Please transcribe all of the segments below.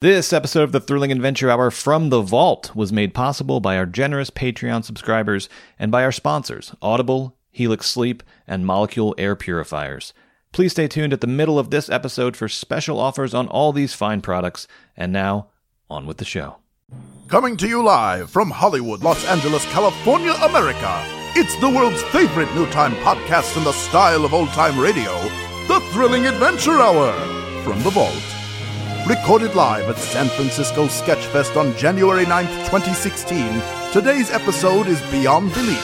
This episode of the Thrilling Adventure Hour from the Vault was made possible by our generous Patreon subscribers and by our sponsors, Audible, Helix Sleep, and Molekule Air Purifiers. Please stay tuned at the middle of this episode for special offers on all these fine products. And now, on with the show. Coming to you live from Hollywood, Los Angeles, California, America. It's the world's favorite new time podcast in the style of old time radio, The Thrilling Adventure Hour from the Vault. Recorded live at San Francisco Sketchfest on January 9th, 2016, today's episode is Beyond Belief.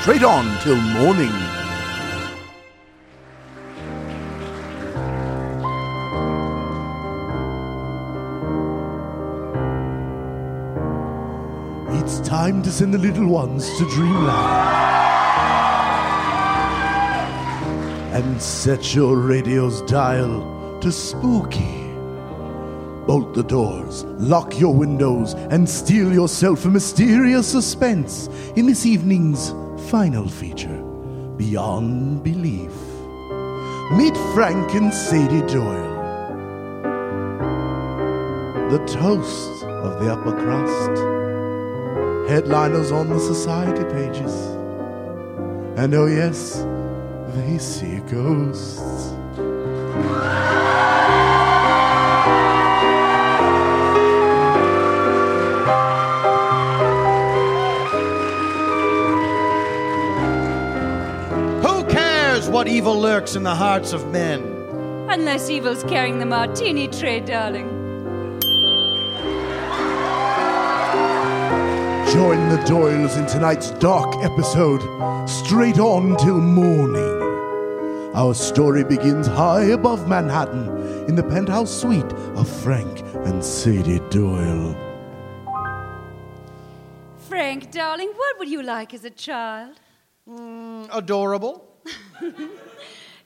Straight on till Mourning. It's time to send the little ones to dreamland. And set your radio's dial to spooky. Bolt the doors, lock your windows, and steel yourself a mysterious suspense in this evening's final feature, Beyond Belief. Meet Frank and Sadie Doyle, the toast of the upper crust, headliners on the society pages. And oh, yes, they see ghosts. What evil lurks in the hearts of men? Unless evil's carrying the martini tray, darling. Join the Doyles in tonight's dark episode, Straight On Till Mourning. Our story begins high above Manhattan in the penthouse suite of Frank and Sadie Doyle. Frank, darling, what would you like as a child? Mm, adorable.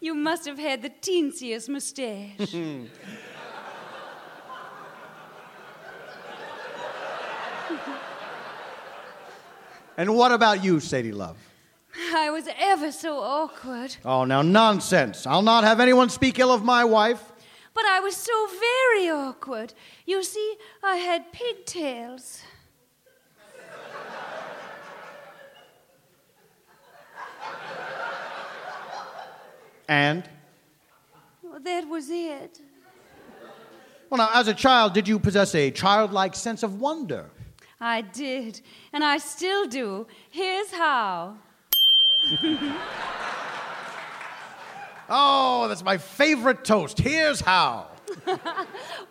You must have had the teensiest mustache. Hmm. And what about you, Sadie Love? I was ever so awkward, Oh, now nonsense. I'll not have anyone speak ill of my wife. but I was so very awkward. You see, I had pigtails. And? Well, that was it. Well, now, as a child, did you possess a childlike sense of wonder? I did, and I still do. Here's how. Oh, that's my favorite toast. Here's how.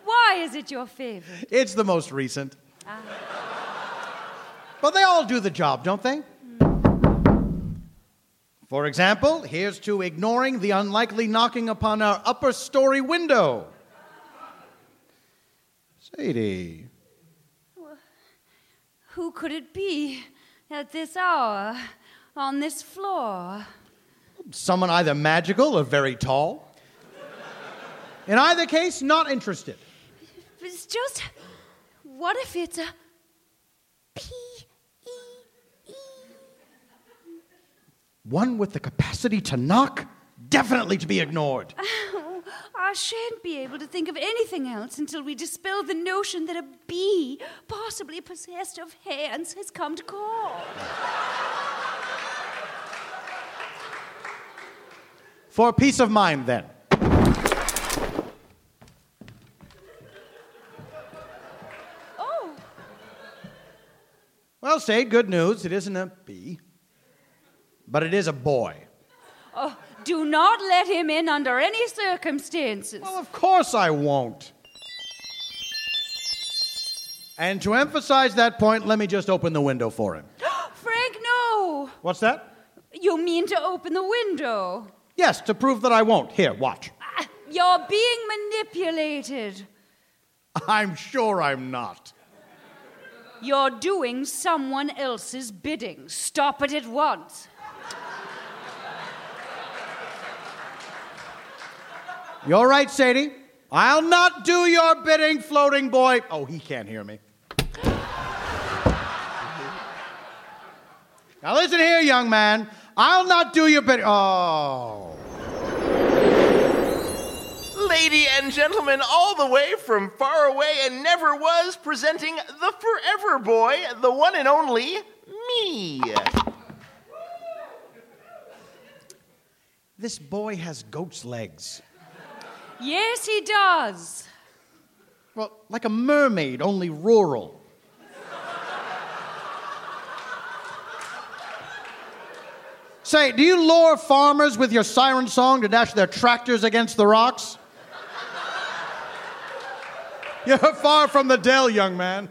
Why is it your favorite? It's the most recent. Ah. But they all do the job, don't they? For example, here's to ignoring the unlikely knocking upon our upper story window. Sadie, Who could it be at this hour on this floor? someone either magical or very tall. In either case, not interested. It's just, what if it's a P E E? One with the capacity to knock, definitely to be ignored. Oh, I shan't be able to think of anything else until we dispel the notion that a bee, possibly possessed of hands, has come to call. For peace of mind, then. Oh, Well, say good news. It isn't a bee, but it is a boy. oh, do not let him in under any circumstances. Well, of course I won't. And to emphasize that point, let me just open the window for him. Frank, no! What's that? You mean to open the window? Yes, to prove that I won't. Here, watch. Ah, You're being manipulated. I'm sure I'm not. You're doing someone else's bidding. Stop it at once. You're right, Sadie. I'll not do your bidding, floating boy. Oh, he can't hear me. Now listen here, young man. I'll not do your bidding. Oh. Lady and gentlemen, all the way from far away and never was, presenting the forever boy, the one and only me. This boy has goat's legs. Yes, he does. Well, like a mermaid, only rural. Say, do you lure farmers with your siren song to dash their tractors against the rocks? You're far from the dell, young man.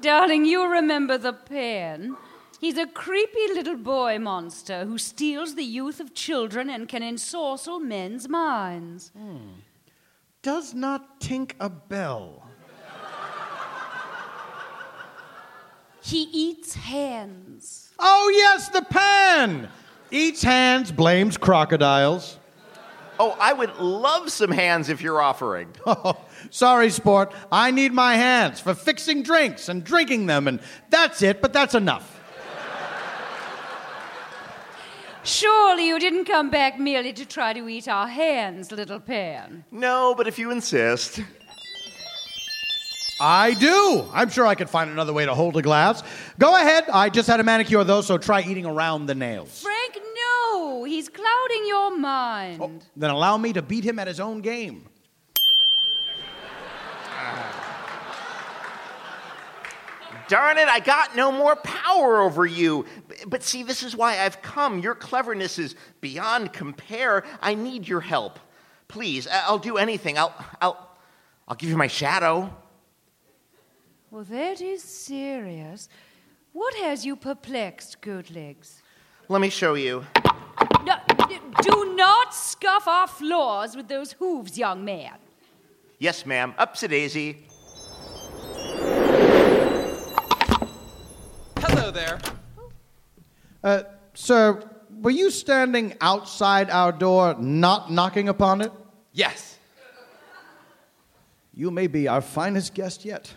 Darling, you remember the pen. He's a creepy little boy monster who steals the youth of children and can ensorcel men's minds. Does not tink a bell. He eats hands. Oh, yes, the pan! Eats hands, blames crocodiles. Oh, I would love some hands if you're offering. Oh, sorry, sport. I need my hands for fixing drinks and drinking them, and that's it, but that's enough. Surely you didn't come back merely to try to eat our hands, little Pan. No, but if you insist. I do. I'm sure I could find another way to hold a glass. Go ahead. I just had a manicure, though, so try eating around the nails. Frank, no! He's clouding your mind. Oh, then allow me to beat him at his own game. Darn it, I got no more power over you. But see, this is why I've come. Your cleverness is beyond compare. I need your help. Please, I'll do anything. I'll, I'll, I'll give you my shadow. Well, that is serious. What has you perplexed, Goatlegs? Let me show you. No, do not scuff our floors with those hooves, young man. Yes, ma'am. Upsy daisy. There. Uh, sir, were you standing outside our door, not knocking upon it? Yes. You may be our finest guest yet.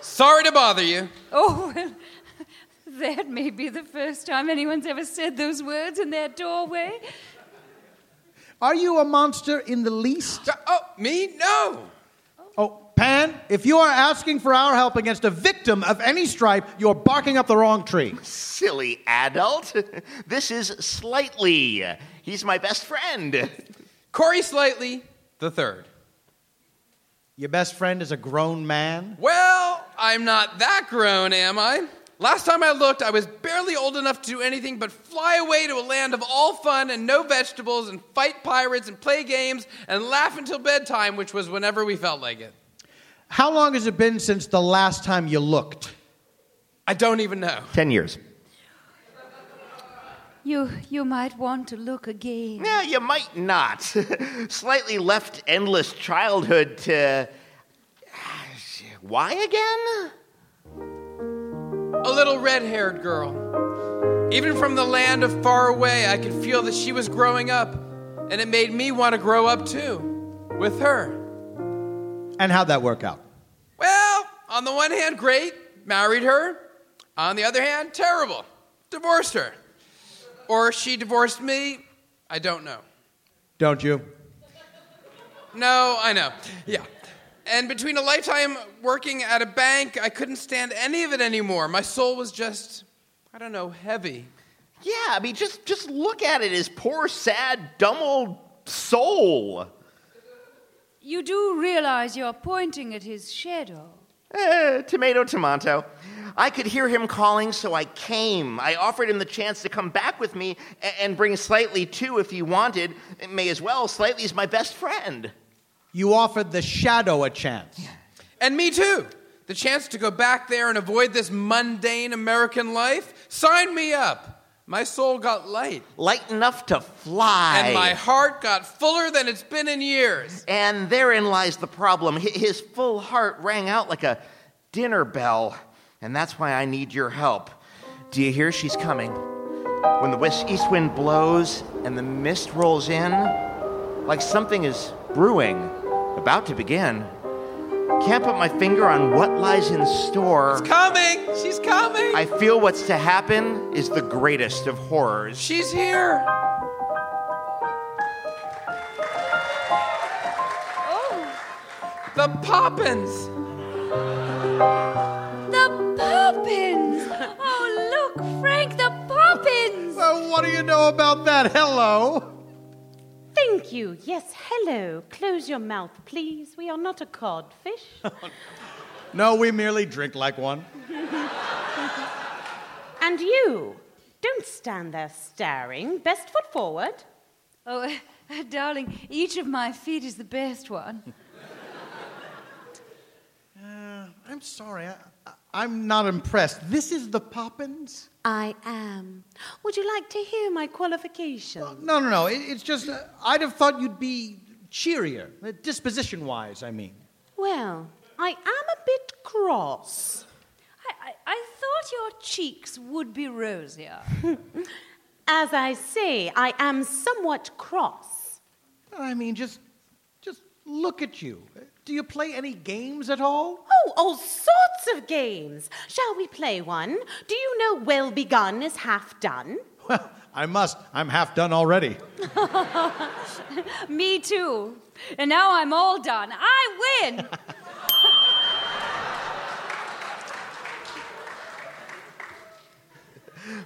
Sorry to bother you. Oh, well, that may be the first time anyone's ever said those words in that doorway. Are you a monster in the least? Uh, Oh, me? No. Oh, Pan, if you are asking for our help against a victim of any stripe, you're barking up the wrong tree. Silly adult. This is Slightly. He's my best friend. Corey Slightly, the third. Your best friend is a grown man? Well, I'm not that grown, am I? Last time I looked, I was barely old enough to do anything but fly away to a land of all fun and no vegetables and fight pirates and play games and laugh until bedtime, which was whenever we felt like it. How long has it been since the last time you looked? I don't even know. Ten years. You, you might want to look again. Yeah, you might not. Slightly left endless childhood to. Why again? A little red haired girl. Even from the land of far away, I could feel that she was growing up, and it made me want to grow up too, with her. And how'd that work out? Well, on the one hand, great, married her. On the other hand, terrible, divorced her. Or she divorced me, I don't know. Don't you? No, I know. Yeah. And between a lifetime working at a bank, I couldn't stand any of it anymore. My soul was just, I don't know, heavy. Yeah, I mean, just just look at it. His poor, sad, dumb old soul. You do realize you're pointing at his shadow. Eh, tomato, tomato. I could hear him calling, so I came. I offered him the chance to come back with me and bring Slightly too if he wanted. It may as well. Slightly's my best friend. You offered the shadow a chance. And me too. The chance to go back there and avoid this mundane American life? Sign me up. My soul got light, Light enough to fly. and my heart got fuller than it's been in years. And therein lies the problem. His full heart rang out like a dinner bell. And that's why I need your help. Do you hear she's coming? When the west east wind blows and the mist rolls in, like something is brewing, about to begin. Can't put my finger on what lies in store. It's coming. She's coming. I feel what's to happen is the greatest of horrors. She's here. Oh. The Poppins. The Poppins. Oh, look, Frank, the Poppins. well, what do you know about that? Hello. Thank you. Yes, hello. Close your mouth, please. We are not a codfish. No, we merely drink like one. and you, don't stand there staring. Best foot forward. Oh, darling, each of my feet is the best one. Uh, I'm sorry. I, I, am not impressed. This is the Poppins? I am. Would you like to hear my qualifications? no, no, no. It, it's just, uh, I'd have thought you'd be cheerier, uh, disposition wise, I mean. Well, I am a bit cross. I, I, I thought your cheeks would be rosier. As I say, I am somewhat cross. I mean, just, just look at you. Do you play any games at all? Oh, all sorts of games. Shall we play one? Do you know well begun is half done? Well, I must. I'm half done already. Me too. And now I'm all done. I win.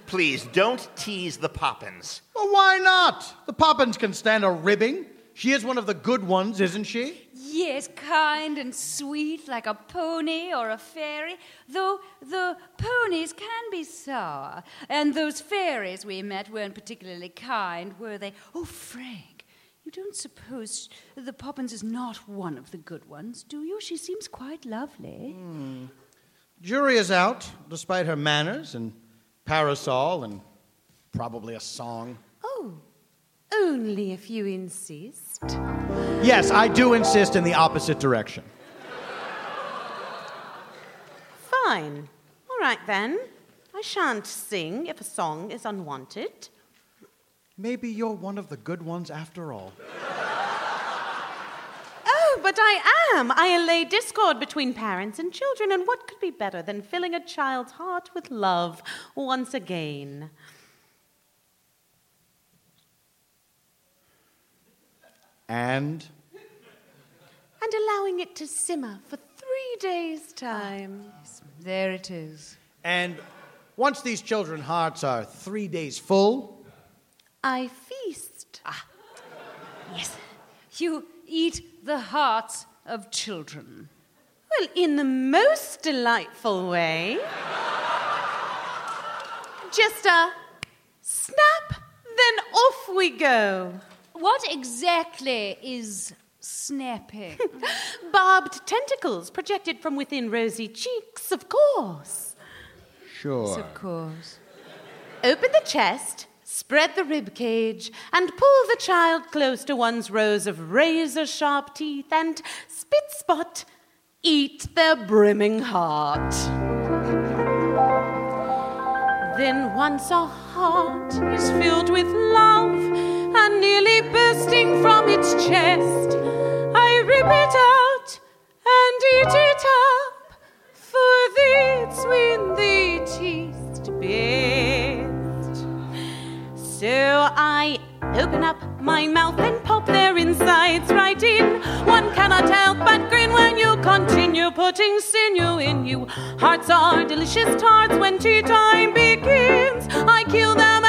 Please don't tease the Poppins. Well, why not? The Poppins can stand a ribbing. She is one of the good ones, isn't she? Yes, kind and sweet like a pony or a fairy, though the ponies can be sour. And those fairies we met weren't particularly kind, were they? Oh, Frank, you don't suppose the Poppins is not one of the good ones, do you? She seems quite lovely. Hmm. Jury is out, despite her manners and parasol and probably a song. Oh, only if you insist. Yes, I do insist in the opposite direction. Fine. All right then. I shan't sing if a song is unwanted. Maybe you're one of the good ones after all. Oh, but I am. I allay discord between parents and children, and what could be better than filling a child's heart with love once again? And? And allowing it to simmer for three days' time. There it is. And once these children's hearts are three days full, I feast. Ah. Yes. You eat the hearts of children. Well, in the most delightful way. Just a snap, then off we go. What exactly is snapping? Barbed tentacles projected from within rosy cheeks, of course. sure. of course. Open the chest, spread the rib cage, and pull the child close to one's rows of razor sharp teeth and spit spot, eat their brimming heart. Then, once our heart is filled with love and nearly bursting from its chest, I rip it out and eat it up, for that's when they taste best. So I open up my mouth and pop their insides right in. One cannot help but grin when you continue putting sinew in you. Hearts are delicious tarts when tea time begins. I kill them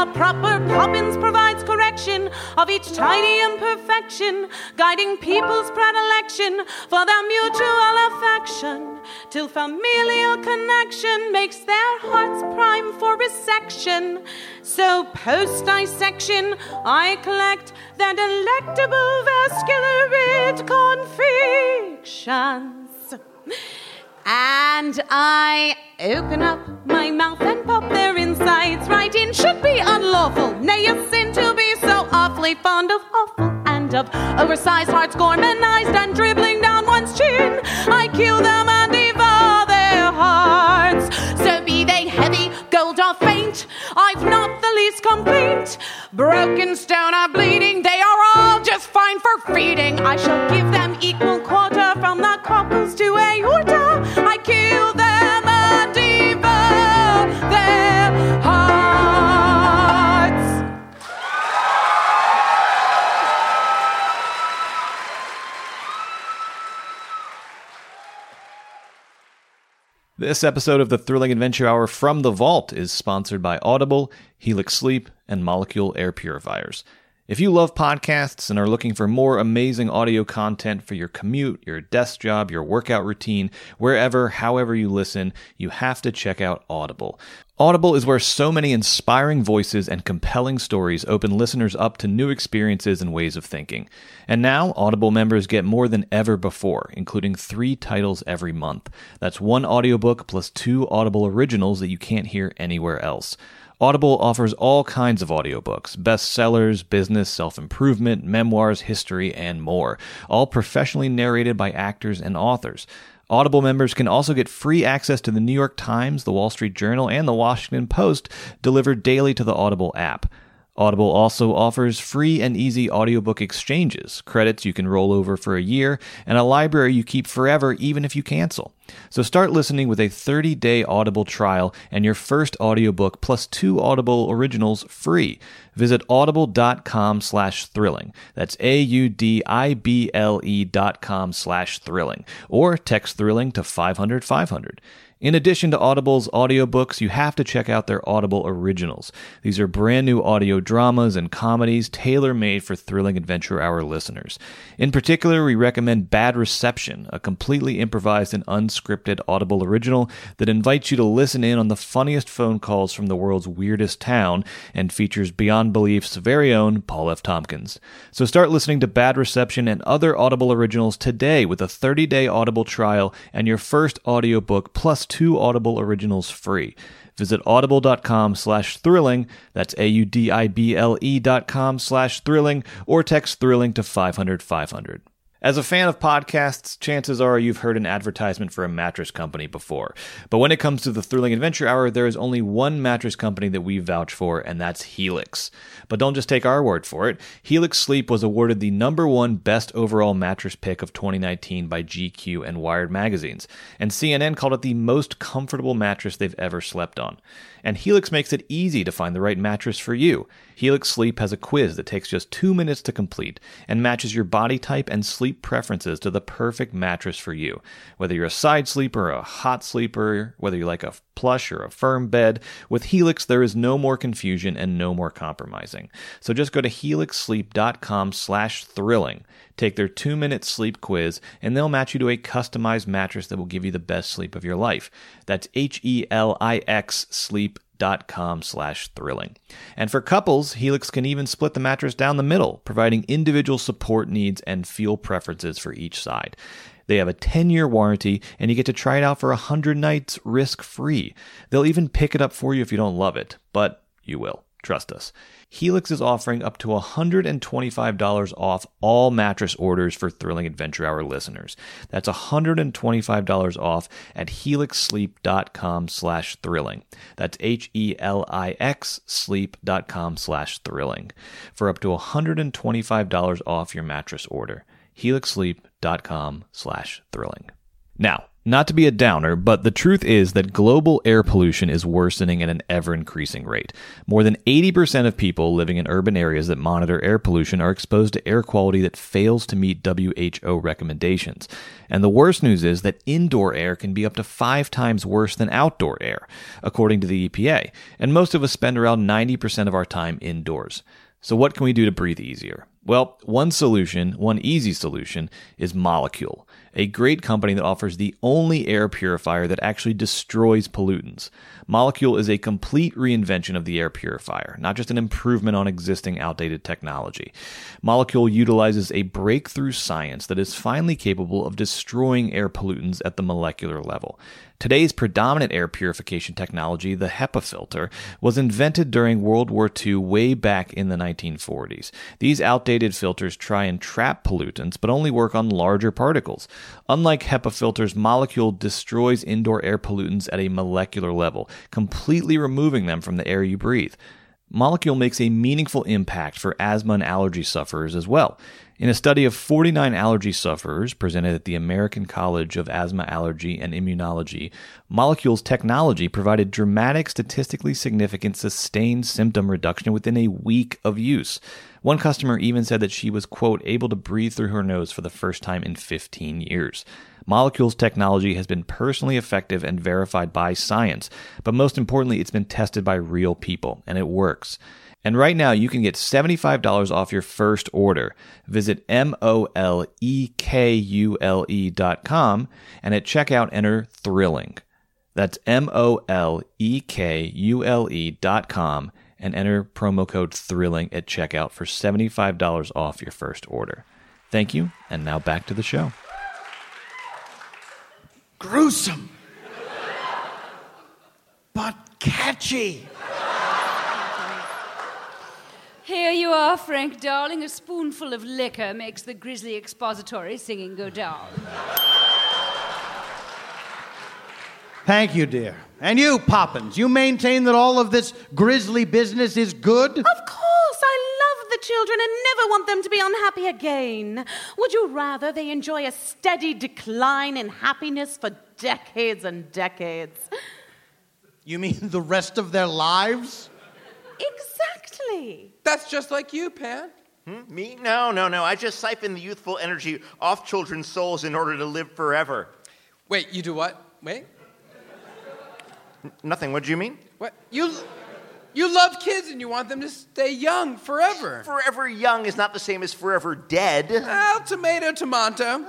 A proper Poppins provides correction of each tiny imperfection, guiding people's predilection for their mutual affection, till familial connection makes their hearts prime for resection. So, post dissection, I collect their delectable vascular confections. And I open up my mouth and pop their insides right in. Should be unlawful, nay, a sin to be so awfully fond of awful and of oversized hearts gourmandized and dribbling down one's chin. I kill them and devour their hearts. So be they heavy, gold or faint, I've not the least complaint. Broken stone are bleeding, they are all just fine for feeding. I shall give them equal quarter from the cockles to. I This episode of the Thrilling Adventure Hour from the Vault is sponsored by Audible, Helix Sleep, and Molekule Air Purifiers. If you love podcasts and are looking for more amazing audio content for your commute, your desk job, your workout routine, wherever, however you listen, you have to check out Audible. Audible is where so many inspiring voices and compelling stories open listeners up to new experiences and ways of thinking. And now, Audible members get more than ever before, including three titles every month. That's one audiobook plus two Audible originals that you can't hear anywhere else. Audible offers all kinds of audiobooks bestsellers, business, self improvement, memoirs, history, and more, all professionally narrated by actors and authors. Audible members can also get free access to the New York Times, the Wall Street Journal, and the Washington Post delivered daily to the Audible app. Audible also offers free and easy audiobook exchanges, credits you can roll over for a year, and a library you keep forever even if you cancel. So start listening with a 30-day Audible trial and your first audiobook plus two Audible originals free. Visit audible.com slash thrilling. That's A-U-D-I-B-L-E dot com slash thrilling. Or text thrilling to 500 500. In addition to Audible's audiobooks, you have to check out their Audible originals. These are brand new audio dramas and comedies tailor made for Thrilling Adventure Hour listeners. In particular, we recommend Bad Reception, a completely improvised and unscripted Audible original that invites you to listen in on the funniest phone calls from the world's weirdest town and features Beyond Belief's very own Paul F. Tompkins. So start listening to Bad Reception and other Audible originals today with a 30 day Audible trial and your first audiobook plus two Audible originals free. Visit audible.com slash thrilling, that's A-U-D-I-B-L-E dot com slash thrilling, or text thrilling to 500 500. As a fan of podcasts, chances are you've heard an advertisement for a mattress company before. But when it comes to the Thrilling Adventure Hour, there is only one mattress company that we vouch for, and that's Helix. But don't just take our word for it. Helix Sleep was awarded the number one best overall mattress pick of 2019 by GQ and Wired magazines, and CNN called it the most comfortable mattress they've ever slept on. And Helix makes it easy to find the right mattress for you. Helix Sleep has a quiz that takes just two minutes to complete and matches your body type and sleep preferences to the perfect mattress for you. Whether you're a side sleeper, a hot sleeper, whether you like a plush or a firm bed, with Helix there is no more confusion and no more compromising. So just go to helixsleep.com slash thrilling. Take their two minute sleep quiz, and they'll match you to a customized mattress that will give you the best sleep of your life. That's H E L I X sleep.com slash thrilling. And for couples, Helix can even split the mattress down the middle, providing individual support needs and feel preferences for each side. They have a 10 year warranty, and you get to try it out for 100 nights risk free. They'll even pick it up for you if you don't love it, but you will. Trust us. Helix is offering up to $125 off all mattress orders for Thrilling Adventure Hour listeners. That's $125 off at helixsleep.com slash thrilling. That's H-E-L-I-X sleep.com slash thrilling for up to $125 off your mattress order. helixsleep.com slash thrilling. Now, not to be a downer, but the truth is that global air pollution is worsening at an ever increasing rate. More than 80% of people living in urban areas that monitor air pollution are exposed to air quality that fails to meet WHO recommendations. And the worst news is that indoor air can be up to five times worse than outdoor air, according to the EPA. And most of us spend around 90% of our time indoors. So, what can we do to breathe easier? Well, one solution, one easy solution, is Molekule a great company that offers the only air purifier that actually destroys pollutants. Molekule is a complete reinvention of the air purifier, not just an improvement on existing outdated technology. Molekule utilizes a breakthrough science that is finally capable of destroying air pollutants at the molecular level. Today's predominant air purification technology, the HEPA filter, was invented during World War II way back in the 1940s. These outdated filters try and trap pollutants, but only work on larger particles. Unlike HEPA filters, Molekule destroys indoor air pollutants at a molecular level, completely removing them from the air you breathe. Molekule makes a meaningful impact for asthma and allergy sufferers as well. In a study of 49 allergy sufferers presented at the American College of Asthma, Allergy, and Immunology, Molekule's technology provided dramatic, statistically significant, sustained symptom reduction within a week of use. One customer even said that she was, quote, able to breathe through her nose for the first time in 15 years. Molekules technology has been personally effective and verified by science, but most importantly, it's been tested by real people, and it works. And right now, you can get $75 off your first order. Visit M O L E K U L E dot com and at checkout enter thrilling. That's M O L E K U L E dot com and enter promo code thrilling at checkout for $75 off your first order. Thank you, and now back to the show. Gruesome. but catchy. Here you are, Frank, darling. A spoonful of liquor makes the grisly expository singing go down. Thank you, dear. And you, Poppins, you maintain that all of this grisly business is good? Of course, the children and never want them to be unhappy again. Would you rather they enjoy a steady decline in happiness for decades and decades? You mean the rest of their lives? Exactly. That's just like you, Pan. Hmm? Me? No, no, no. I just siphon the youthful energy off children's souls in order to live forever. Wait, you do what? Wait. Nothing. What do you mean? What? You you love kids and you want them to stay young forever. Forever young is not the same as forever dead. Well, tomato, tomato.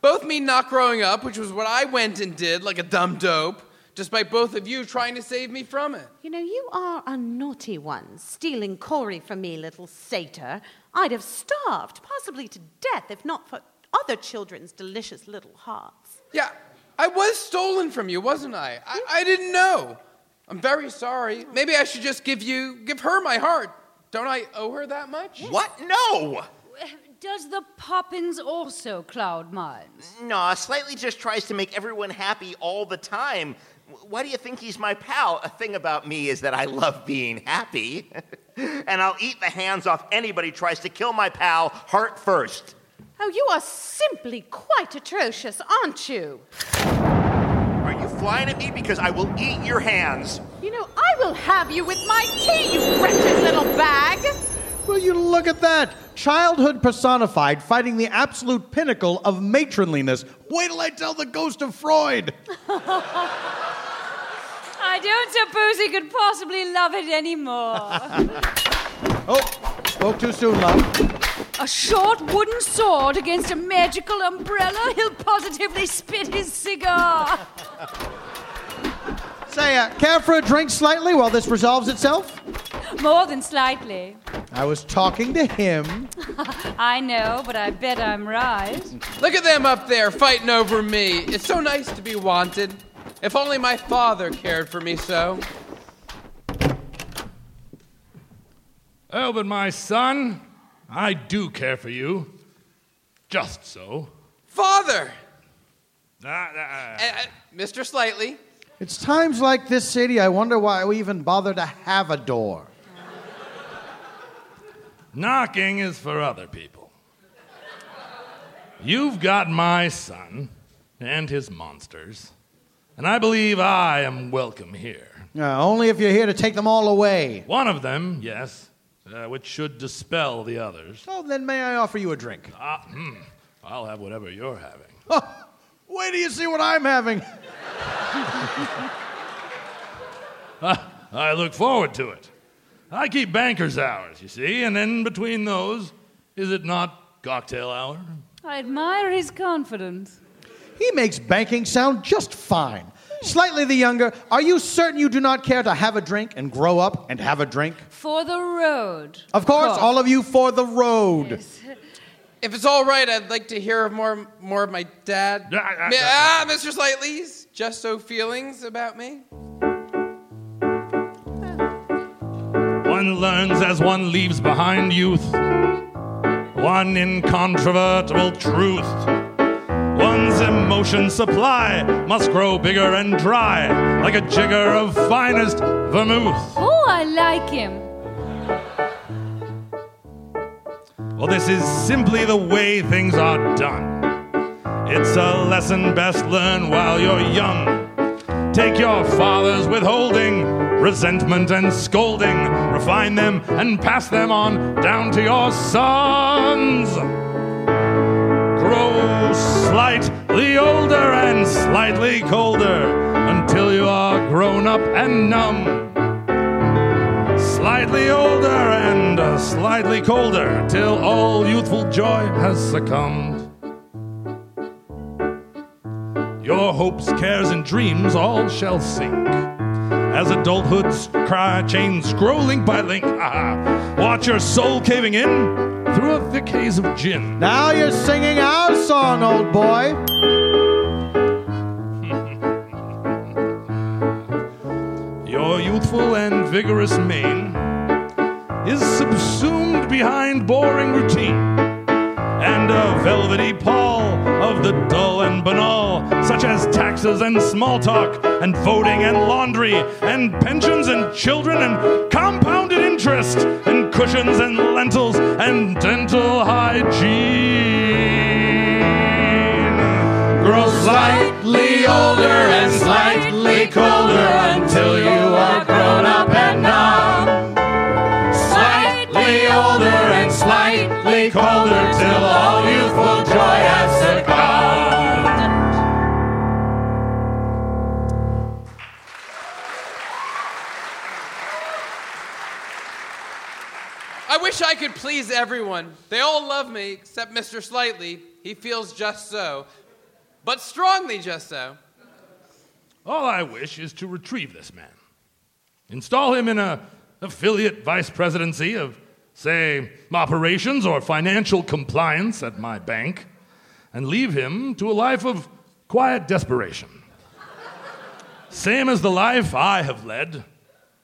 Both mean not growing up, which was what I went and did like a dumb dope, despite both of you trying to save me from it. You know, you are a naughty one, stealing Corey from me, little satyr. I'd have starved, possibly to death, if not for other children's delicious little hearts. Yeah, I was stolen from you, wasn't I? I, hmm? I didn't know. I'm very sorry. Maybe I should just give you, give her my heart. Don't I owe her that much? What? No! Does the Poppins also cloud minds? No, Slightly just tries to make everyone happy all the time. Why do you think he's my pal? A thing about me is that I love being happy. and I'll eat the hands off anybody tries to kill my pal heart first. Oh, you are simply quite atrocious, aren't you? Are flying at me? Because I will eat your hands. You know, I will have you with my tea, you wretched little bag. Will you look at that? Childhood personified, fighting the absolute pinnacle of matronliness. Wait till I tell the ghost of Freud. I don't suppose he could possibly love it anymore. Oh, spoke too soon, love. A short wooden sword against a magical umbrella? He'll positively spit his cigar. Say, uh, care for a drink slightly while this resolves itself? More than slightly. I was talking to him. I know, but I bet I'm right. Look at them up there fighting over me. It's so nice to be wanted. If only my father cared for me so. Oh, but my son, I do care for you. Just so. Father! Ah, ah, Uh, uh, Mr. Slightly. It's times like this, Sadie I wonder why we even bother to have a door. Knocking is for other people. You've got my son and his monsters, and I believe I am welcome here. Uh, only if you're here to take them all away. One of them, yes, uh, which should dispel the others. Oh, then may I offer you a drink? Ah, hmm, I'll have whatever you're having. Oh, wait till you see what I'm having. I look forward to it. I keep banker's hours, you see, and then between those, is it not cocktail hour? I admire his confidence. He makes banking sound just fine. Slightly the younger, are you certain you do not care to have a drink and grow up and have a drink? For the road. Of course, all of you for the road. If it's all right, I'd like to hear more, more of my dad. Mi- ah, Mr. Slightly's just so feelings about me. One learns as one leaves behind youth. One incontrovertible truth. One's emotion supply must grow bigger and dry, like a jigger of finest vermouth. Oh, I like him. Well, this is simply the way things are done. It's a lesson best learned while you're young. Take your father's withholding, resentment and scolding, refine them, and pass them on down to your sons. Grow slightly older and slightly colder until you are grown up and numb. Slightly older and slightly colder till all youthful joy has succumbed. Your hopes, cares, and dreams all shall sink as adulthood's cry chain scrolling by link. Ah, watch your soul caving in through a thick haze of gin. Now you're singing our song, old boy. Your youthful and vigorous mane is subsumed behind boring routine and a velvety pall of the dull and banal, such as taxes and small talk, and voting and laundry, and pensions and children, and compounded interest, and cushions and lentils, and dental hygiene. Grow slightly older and slightly colder until you are grown up and numb. Slightly older and slightly colder till all youthful wish I could please everyone. They all love me except Mr. Slightly. He feels just so, but strongly just so. All I wish is to retrieve this man, install him in an affiliate vice presidency of, say, operations or financial compliance at my bank, and leave him to a life of quiet desperation. same as the life I have led,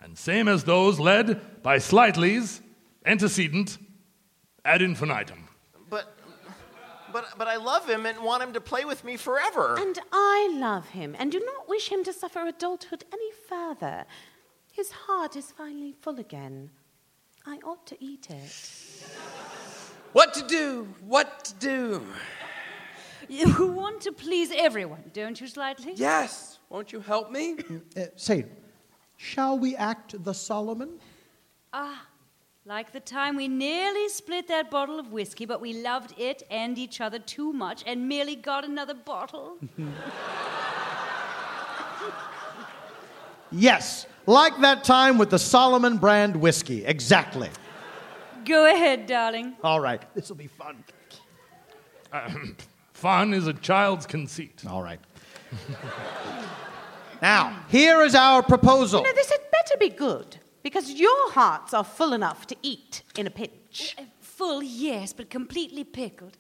and same as those led by Slightly's antecedent ad infinitum. But, but, but I love him and want him to play with me forever. And I love him and do not wish him to suffer adulthood any further. His heart is finally full again. I ought to eat it. What to do? What to do? You want to please everyone, don't you, Slightly? Yes. Won't you help me? Uh, say, shall we act the Solomon? Ah, like the time we nearly split that bottle of whiskey, but we loved it and each other too much and merely got another bottle. Yes, like that time with the Solomon brand whiskey. Exactly. Go ahead, darling. All right, this will be fun. Uh, fun is a child's conceit. All right. now, here is our proposal. You know, this had better be good, because your hearts are full enough to eat in a pinch. Uh, Full, yes, but completely pickled.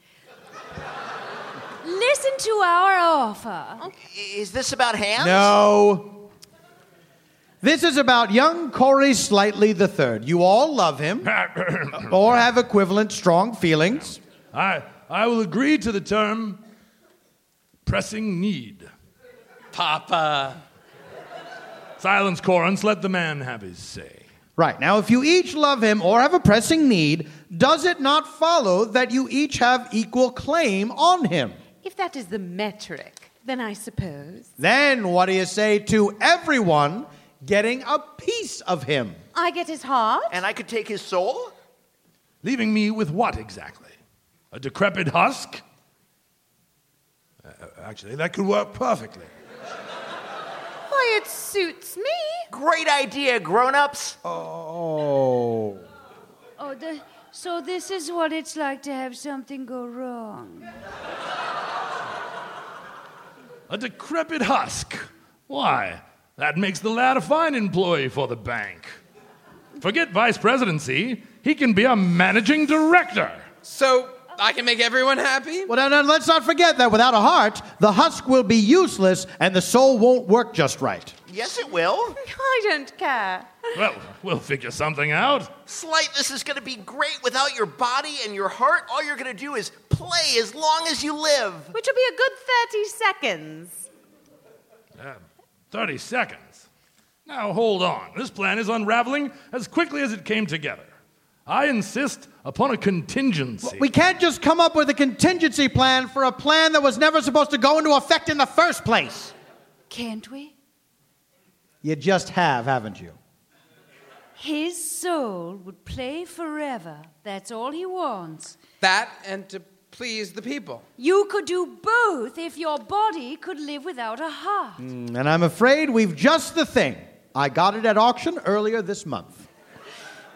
Listen to our offer. Is this about hands? No. This is about young Corey Slightly the Third. You all love him or have equivalent strong feelings. I, I will agree to the term pressing need. Papa. Silence, Correns. Let the man have his say. Right. Now, if you each love him or have a pressing need, does it not follow that you each have equal claim on him? If that is the metric, then I suppose. Then what do you say to everyone getting a piece of him? I get his heart. And I could take his soul? Leaving me with what exactly? A decrepit husk? Uh, actually, that could work perfectly. Why, it suits me. Great idea, grown ups. Oh. Oh, the, so this is what it's like to have something go wrong. A decrepit husk? Why? That makes the lad a fine employee for the bank. Forget vice presidency, he can be a managing director. So I can make everyone happy? Well, now, now, let's not forget that without a heart, the husk will be useless and the soul won't work just right. Yes, it will. I don't care. Well, we'll figure something out. Slight, this is going to be great without your body and your heart. All you're going to do is play as long as you live. Which will be a good 30 seconds. Uh, 30 seconds. Now, hold on. This plan is unraveling as quickly as it came together. I insist upon a contingency. We can't just come up with a contingency plan for a plan that was never supposed to go into effect in the first place. Can't we? You just have, haven't you? His soul would play forever. That's all he wants. That and to please the people. You could do both if your body could live without a heart. Mm, and I'm afraid we've just the thing. I got it at auction earlier this month.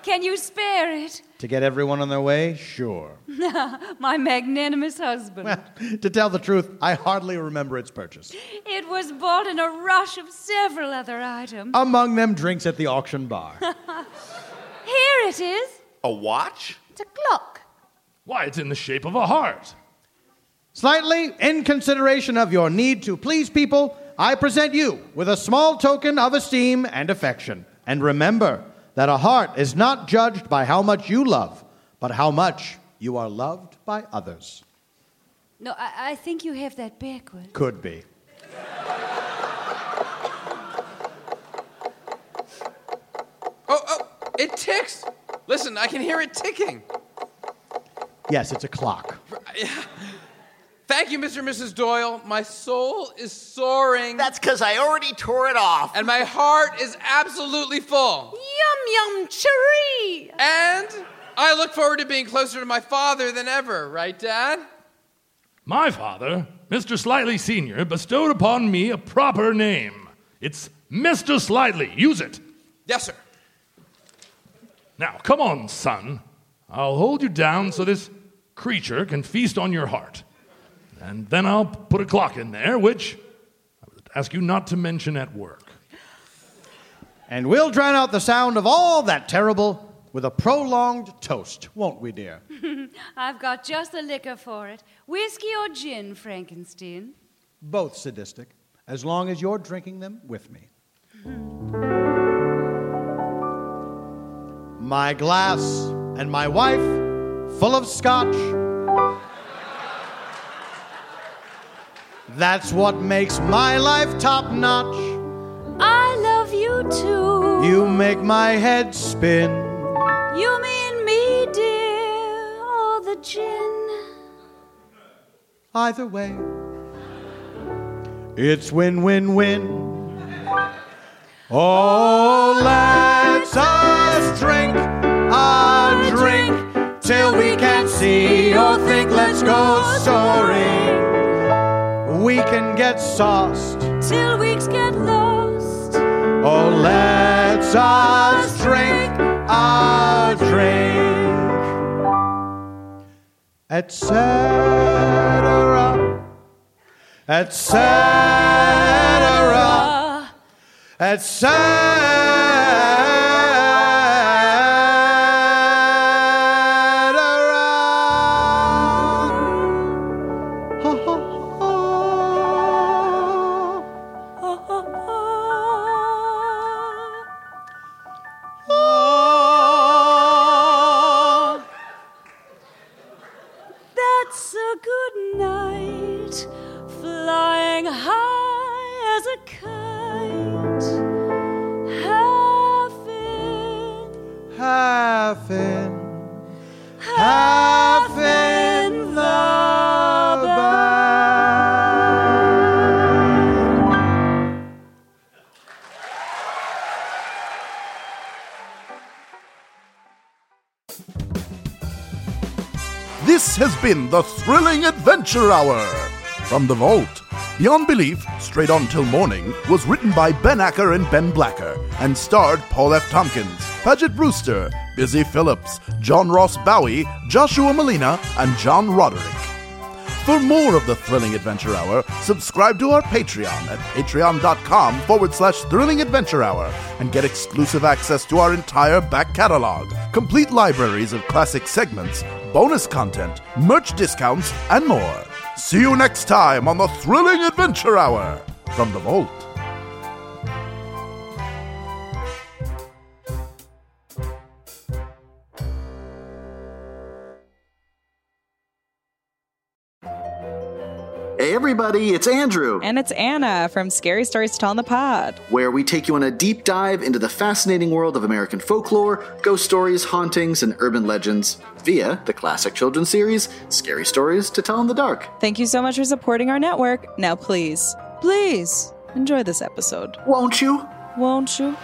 Can you spare it? To get everyone on their way? Sure. My magnanimous husband. Well, to tell the truth, I hardly remember its purchase. It was bought in a rush of several other items. Among them, drinks at the auction bar. Here it is. A watch? It's a clock. Why, it's in the shape of a heart. Slightly in consideration of your need to please people, I present you with a small token of esteem and affection. And remember that a heart is not judged by how much you love, but how much you are loved by others. No, I, I think you have that backward. Could be. Oh, oh, it ticks. Listen, I can hear it ticking. Yes, it's a clock. Thank you, Mr. and Mrs. Doyle. My soul is soaring. That's because I already tore it off. And my heart is absolutely full. Yum yum cherry. And I look forward to being closer to my father than ever, right, Dad? My father, Mr. Slightly Sr., bestowed upon me a proper name. It's Mr. Slightly. Use it. Yes, sir. Now, come on, son. I'll hold you down so this creature can feast on your heart. And then I'll put a clock in there, which I would ask you not to mention at work. And we'll drown out the sound of all that terrible with a prolonged toast, won't we, dear? I've got just the liquor for it. Whiskey or gin, Frankenstein? Both sadistic, as long as you're drinking them with me. Hmm. My glass and my wife, full of scotch. That's what makes my life top notch. I love you too. You make my head spin. You mean me, dear, or the gin? Either way, it's win win win. Oh, let us drink a drink till we can't see or think. Let's go soaring. Get sauced. Till weeks get lost. Oh, let us drink a drink, etc., etc., etc. The Thrilling Adventure Hour. From the Vault, Beyond Belief, Straight On Til Mourning was written by Ben Acker and Ben Blacker and starred Paul F. Tompkins, Paget Brewster, Busy Philipps, John Ross Bowie, Joshua Malina, and John Roderick. For more of the Thrilling Adventure Hour, subscribe to our Patreon at patreon.com forward slash thrilling adventure hour and get exclusive access to our entire back catalog, complete libraries of classic segments, bonus content, merch discounts, and more. See you next time on the Thrilling Adventure Hour from the Vault. Everybody, it's Andrew, And it's Anna from Scary Stories to Tell in the Pod. where we take you on a deep dive into the fascinating world of American folklore, ghost stories, hauntings, and urban legends via the classic children's series, Scary Stories to Tell in the Dark. Thank you so much for supporting our network. Now, please, please enjoy this episode. Won't you? Won't you?